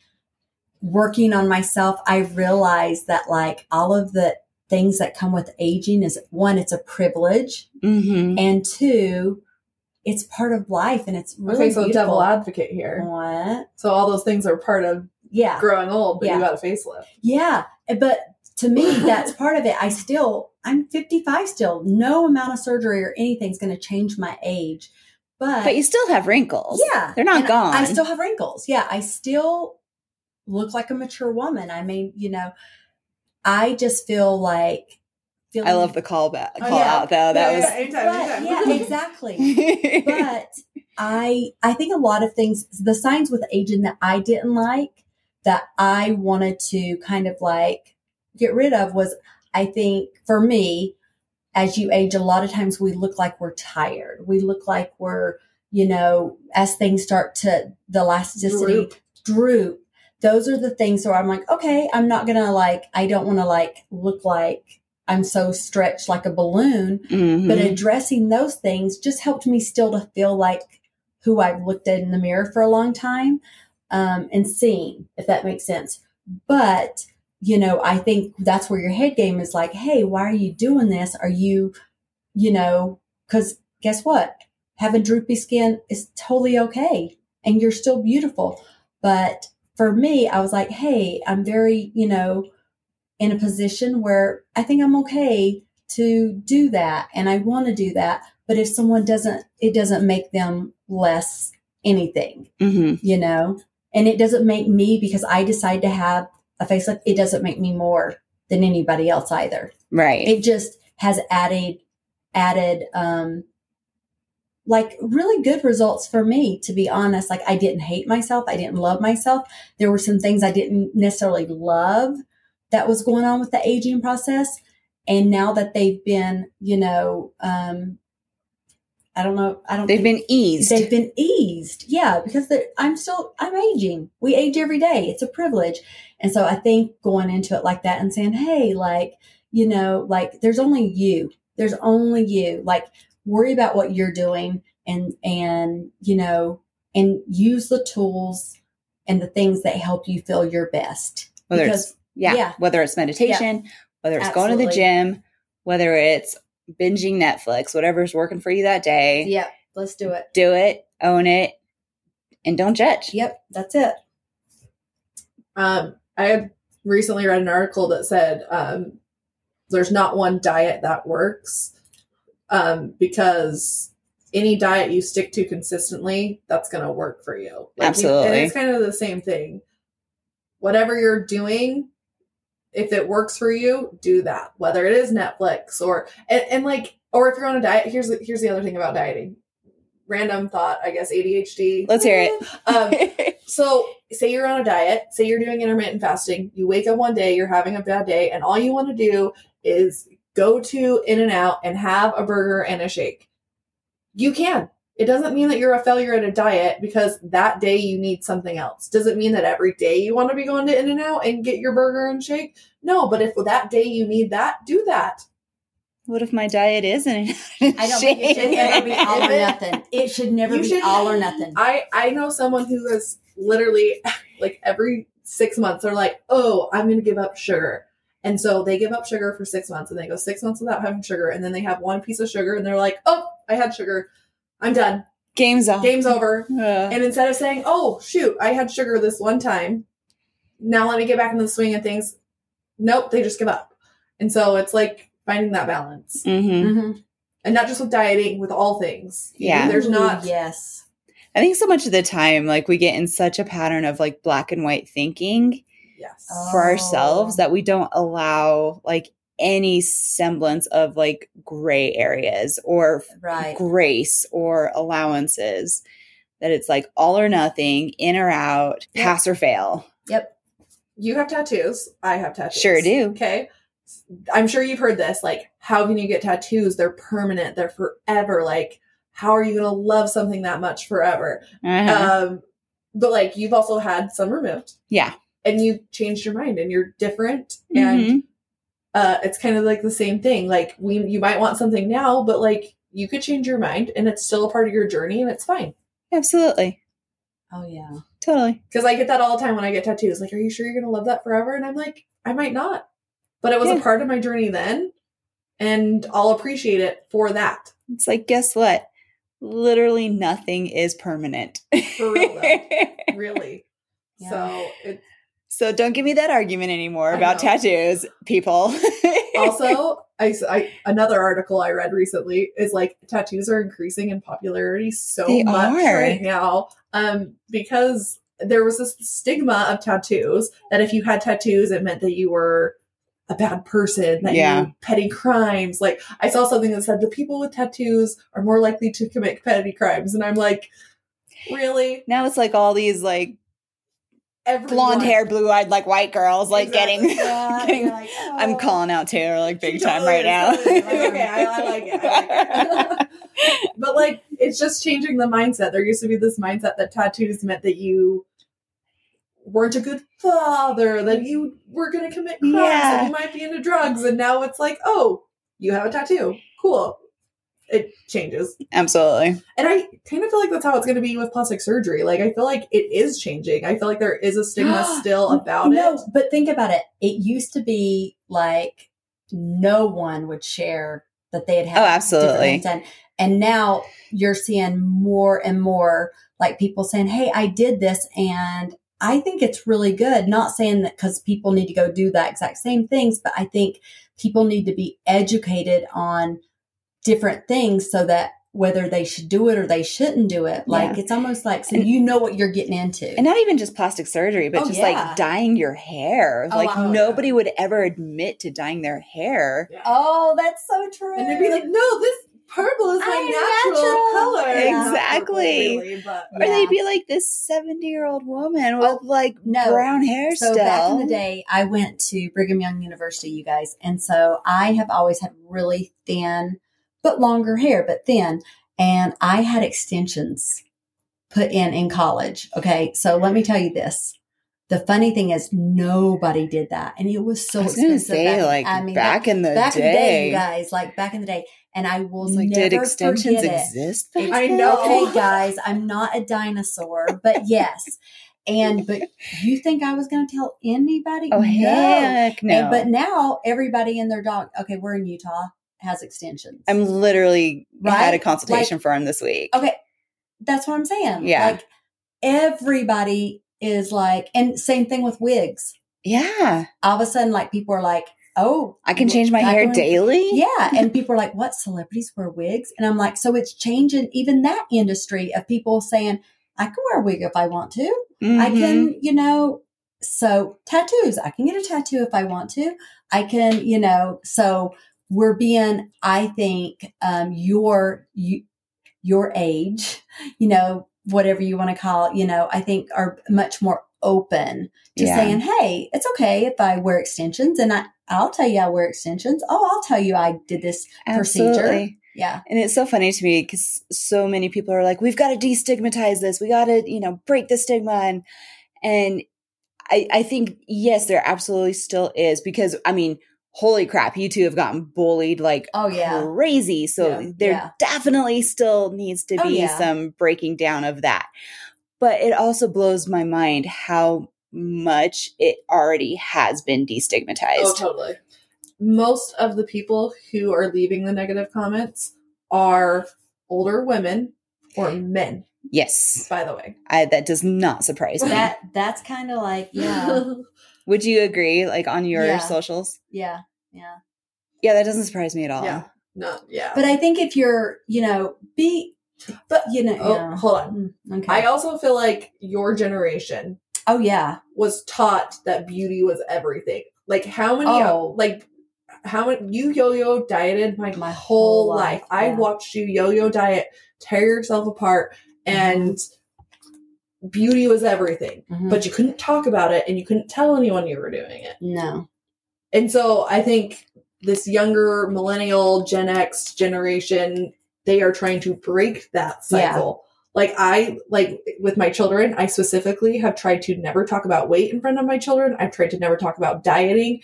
working on myself, I realized that like all of the things that come with aging is one, it's a privilege Mm-hmm. and two, it's part of life and it's really Okay, so beautiful. devil advocate here. What? So all those things are part of Yeah, growing old, but Yeah. you got a facelift. yeah. But to me, that's part of it. I still, I'm 55 still. No amount of surgery or anything's going to change my age. But, But you still have wrinkles. yeah, They're not gone. I still have wrinkles. Yeah, I still look like a mature woman. I mean, you know, I just feel like. Feeling, I love the callback Oh, call yeah. out though. That Yeah, was yeah, anytime, But, anytime. yeah, (laughs) exactly. but I I think a lot of things the signs with aging that I didn't like that I wanted to kind of like get rid of was I think for me as you age a lot of times we look like we're tired. We look like we're you know as things start to the elasticity Droop. droop. Those are the things where I'm like okay, I'm not to like I don't want to like look like I'm so stretched like a balloon Mhm. but addressing those things just helped me still to feel like who I've looked at in the mirror for a long time um, and seeing if that makes sense. But you know, I think that's where your head game is like, hey, why are you doing this? Are you, you know, because guess what? Having droopy skin is totally okay, and you're still beautiful. But for me, I was like, hey, I'm very, you know, in a position where I think I'm okay to do that and I want to do that. But if someone doesn't, it doesn't make them less anything, Mhm. you know? And it doesn't make me, because I decide to have a facelift, it doesn't make me more than anybody else either. Right. It just has added, added, um, like really good results for me, to be honest. Like I didn't hate myself. I didn't love myself. There were some things I didn't necessarily love that was going on with the aging process. And now that they've been, you know, um, I don't know. I don't. They've been eased. They've been eased. Yeah, because I'm still I'm aging. We age every day. It's a privilege, And so I think going into it like that and saying, hey, like, you know, like there's only you. There's only you. Like, worry about what you're doing and, and, you know, and use the tools and the things that help you feel your best. Whether Because- it's yeah, yeah. whether it's meditation, whether it's going to the gym, whether it's binging Netflix, whatever's working for you that day, Yep. Let's do it. do it, own it, and don't judge. Yep. That's it. Um, I had recently read an article that said um, there's not one diet that works um, because any diet you stick to consistently, that's going to work for you. you- Absolutely. and it's kind of the same thing. Whatever you're doing, if it works for you, do that. Whether it is Netflix or and, and like, or if you're on a diet. Here's the, here's the other thing about dieting. Random thought, I guess ADHD. Let's hear it. Um, (laughs) so, say you're on a diet, say you're doing intermittent fasting, you wake up one day, you're having a bad day, and all you want to do is go to In N Out and have a burger and a shake. You can. It doesn't mean that you're a failure at a diet because that day you need something else. Does it mean that every day you want to be going to In N Out and get your burger and shake? No, but if that day you need that, do that. What if my diet isn't? (laughs) I don't think it should never be all or nothing. It should never You be should- all or nothing. I I know someone who is literally (laughs) like every six months they're like, oh, I'm going to give up sugar, and so they give up sugar for six months, and they go six months without having sugar, and then they have one piece of sugar, and they're like, oh, I had sugar, I'm done, Game's on. game's over. Uh, And instead of saying, oh shoot, I had sugar this one time, now let me get back into the swing of things. Nope, they just give up, and so it's like finding that balance, mhm. Mhm. and not just with dieting, with all things. Yeah. there's Ooh, not. Yes. I think so much of the time, like we get in such a pattern of like black and white thinking Yes. for Oh. ourselves that we don't allow like any semblance of like gray areas or Right. grace or allowances. That it's like all or nothing, in or out, Yep. pass or fail. Yep. you have tattoos. I have tattoos. Sure do. Okay. I'm sure you've heard this. Like, how can you get tattoos? They're permanent. They're forever. Like, how are you going to love something that much forever? Uh-huh. Um, but like, you've also had some removed yeah. and you changed your mind and you're different. And Mhm. uh, it's kind of like the same thing. Like, we, you might want something now, but like, you could change your mind and it's still a part of your journey and it's fine. Absolutely. Oh yeah. Totally. Because I get that all the time when I get tattoos. Like, are you sure you're going to love that forever? And I'm like, I might not. But it was Yeah. a part of my journey then. And I'll appreciate it for that. It's like, guess what? Literally nothing is permanent. For real, though. (laughs) Really. Yeah. So it so don't give me that argument anymore I about know. tattoos, people. also, (laughs) I another article I read recently is like tattoos are increasing in popularity so They much are. right now. Um, because there was this stigma of tattoos that if you had tattoos, it meant that you were a bad person, that Yeah. you petty crimes. Like I saw something that said the people with tattoos are more likely to commit petty crimes, and I'm like, really? now it's like all these like Everyone. blonde hair, blue eyed, like white girls, like Exactly. getting. Yeah, (laughs) getting- like, I'm oh. calling out Taylor like big She time totally right now. totally. It's okay, I, I like it. I like it. (laughs) but like, it's just changing the mindset. There used to be this mindset that tattoos meant that you weren't a good father, that you were going to commit crimes, that you might be into drugs, and now it's like, oh, you have a tattoo, cool. It changes, Absolutely. and I kind of feel like that's how it's going to be with plastic surgery. Like, I feel like it is changing. I feel like there is a stigma (gasps) still about no, it. but think about it. It used to be like no one would share that they had had Oh, absolutely. done. And now you're seeing more and more like people saying, Hey, I did this and I think it's really good. Not saying that because people need to go do that exact same things, but I think people need to be educated on different things so that whether they should do it or they shouldn't do it. Like it's almost like so And- you know what you're getting into. And not even just plastic surgery, but Oh, just yeah. like dyeing your hair. Oh, like wow. nobody would ever admit to dyeing their hair. oh, that's so true. And they'd be like, no, this purple is my I'm natural, natural." color. Yeah. Not purple, Exactly. really, but Or they'd be like this 70 year old woman oh, with Oh, like no. brown hair So still. back in the day, I went to Brigham Young University, you guys, and so I have always had really thin, but longer hair, but thin, and I had extensions put in in college. Okay, so let me tell you this: the funny thing is nobody did that, and it was so I was expensive. say, back- like I mean, back in the back day, in the day, you guys, like back in the day, and I will like, never did extensions forget it. exist? Back I know. Okay, guys, I'm not a dinosaur, but yes. And but you think I was going to tell anybody? Oh No. heck no! And- but now everybody and their dog. Okay, we're in Utah. Has extensions. I'm literally had a consultation Like- for him this week. okay. That's what I'm saying. Yeah. Like everybody is like, and same thing with wigs. Yeah, All of a sudden, like people are like, "Oh, I can change my I hair daily. Yeah, and (laughs) people are like, "What celebrities wear wigs?" And I'm like, "So it's changing even that industry of people saying I can wear a wig if I want to. I Mhm. can, you know, so tattoos. I can get a tattoo if I want to. I can, you know, so we're being, I think, um, your you, your age, you know, whatever you want to call it, you know, I think are much more open to Yeah. saying, "Hey, it's okay if I wear extensions," and I, I'll tell you I wear extensions. Oh, I'll tell you I did this procedure. Yeah, And it's so funny to me because so many people are like, we've got to destigmatize this. We got to, you know, break the stigma. And, and I, I think, yes, there absolutely still is because, I mean, holy crap, you two have gotten bullied like Oh, yeah. crazy. So Yeah. there Yeah. definitely still needs to Oh, be yeah. some breaking down of that. But it also blows my mind how much it already has been destigmatized. Oh, totally. Most of the people who are leaving the negative comments are older women or men, Yes. by the way. I, that does not surprise me. that that's kind of like yeah, (laughs) Would you agree, like on your Yeah. socials? yeah, yeah. Yeah, that doesn't surprise me at all. yeah. No, yeah. But I think if you're, you know, be, But- you know, oh, yeah. hold on. Mm, Okay. I also feel like your generation oh yeah. was taught that beauty was everything. Like how many Oh. like how many you yo-yo dieted my, My whole life. life, I yeah. watched you yo-yo diet, tear yourself apart and beauty was everything. Mhm. But you couldn't talk about it and you couldn't tell anyone you were doing it. no. And so I think this younger millennial Gen X generation, they are trying to break that Yeah. cycle. Like I like with my children, I specifically have tried to never talk about weight in front of my children. I've tried to never talk about dieting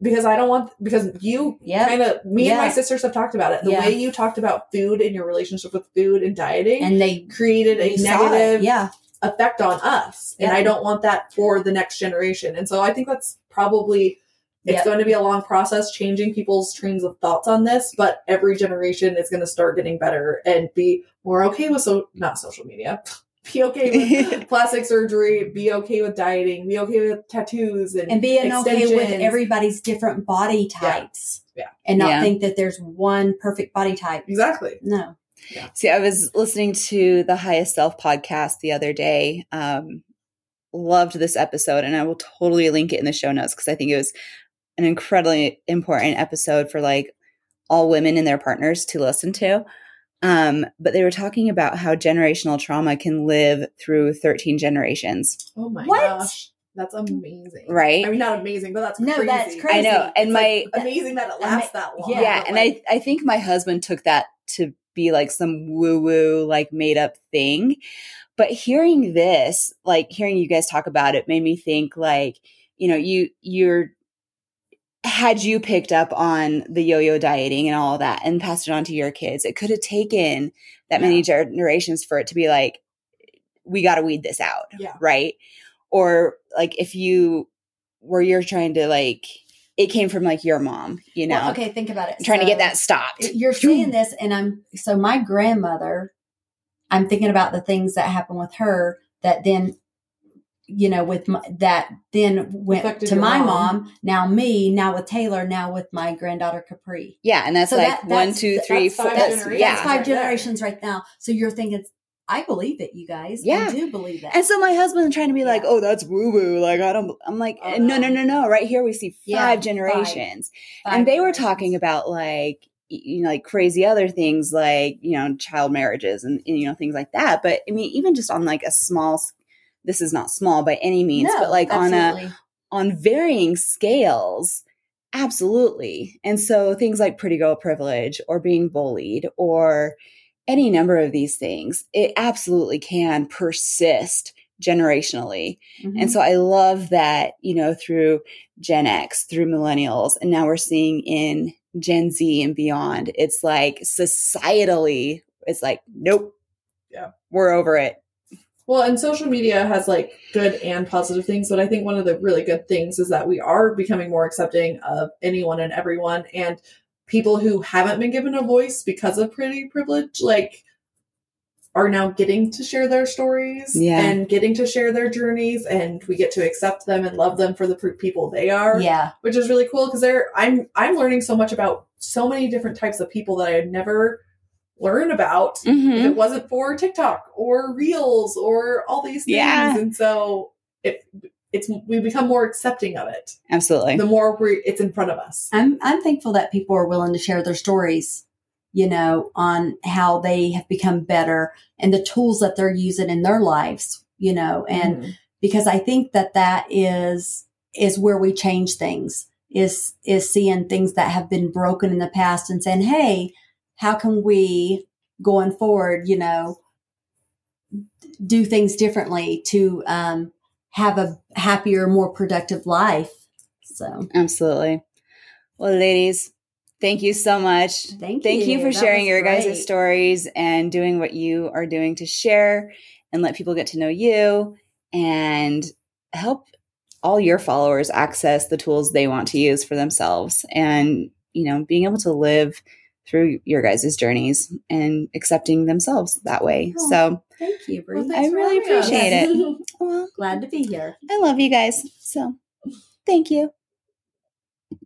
because I don't want because you Yeah. kind of me and my sisters have talked about it. The Yeah. way you talked about food and your relationship with food and dieting And they created a you saw it. negative Yeah. effect on us. And I don't want that for the next generation. And so I think that's probably it's Yep. going to be a long process changing people's trains of thoughts on this, but every generation is going to start getting better and be more okay with so not social media. (laughs) Be okay with (laughs) plastic surgery, be okay with dieting, be okay with tattoos and, And being okay with everybody's different body types. Yeah. And not Yeah. think that there's one perfect body type. Exactly. No. See, I was listening to the Highest Self podcast the other day. Um, loved this episode, and I will totally link it in the show notes because I think it was an incredibly important episode for like all women and their partners to listen to. Um, but they were talking about how generational trauma can live through 13 generations, Oh my What? gosh. That's amazing. right? I mean, not amazing, but that's No, crazy. that's crazy. I know. And It's, my, like, amazing that it lasts that long. Yeah, yeah, and like, I I think my husband took that to be like some woo woo like made up thing. But hearing this, like hearing you guys talk about it made me think like, you know, you you're had you picked up on the yo-yo dieting and all that and passed it on to your kids, it could have taken that many generations for it to be like we got to weed this out, Yeah. right? Or like if you where you're trying to like it came from like your mom, you know Well, okay, think about it. trying to get that stopped. you're saying this and i'm so my grandmother i'm thinking about the things that happened with her that then you know with my, that then went Affected to my mom. mom. now me now with taylor now with my granddaughter capri Yeah, and that's So like that- that's- two, that's three, five four. That's, generations. yeah. that's five right generations right now so you're thinking i believe it you guys Yeah. i do believe that And so my husband's trying to be like, Yeah. "Oh, that's woo woo." Like I don't. I'm like, Oh, no, no, no. no, no. Right here we see five five. generations, Five and they were talking about like you know like crazy other things like you know child marriages and, and, you know things like that. But I mean, even just on like a small. S- This is not small by any means, No, but like on a on varying scales absolutely and so things like pretty girl privilege or being bullied or any number of these things it absolutely can persist generationally. Mhm. And so I love that, you know, through Gen X, through millennials, and now we're seeing in Gen Z and beyond, it's like societally, it's like, nope. Yeah. We're over it. Well, and social media has like good and positive things, but I think one of the really good things is that we are becoming more accepting of anyone and everyone and people who haven't been given a voice because of pretty privilege, like are now getting to share their stories Yeah. and getting to share their journeys and we get to accept them and love them for the people they are yeah. which is really cool because they're i'm i'm learning so much about so many different types of people that i had never learned about if Mhm. it wasn't for TikTok or Reels or all these things. Yeah. And so it it's we become more accepting of it Absolutely. the more we it's in front of us. I'm I'm thankful that people are willing to share their stories, you know, on how they have become better and the tools that they're using in their lives, you know, and Mhm. because I think that that is is where we change things is is seeing things that have been broken in the past and saying, "Hey, how can we going forward, you know, do things differently to um have a happier, more productive life?" So, Absolutely. Well, ladies, thank you so much. thank, Thank you for That sharing your great. guys' stories and doing what you are doing to share and let people get to know you and help all your followers access the tools they want to use for themselves and, you know, being able to live through your guys' journeys and accepting themselves that way. Oh, So, Thank you, Bree. Well, I really having us. appreciate it. (laughs) well, Glad to be here. I love you guys. So, thank you.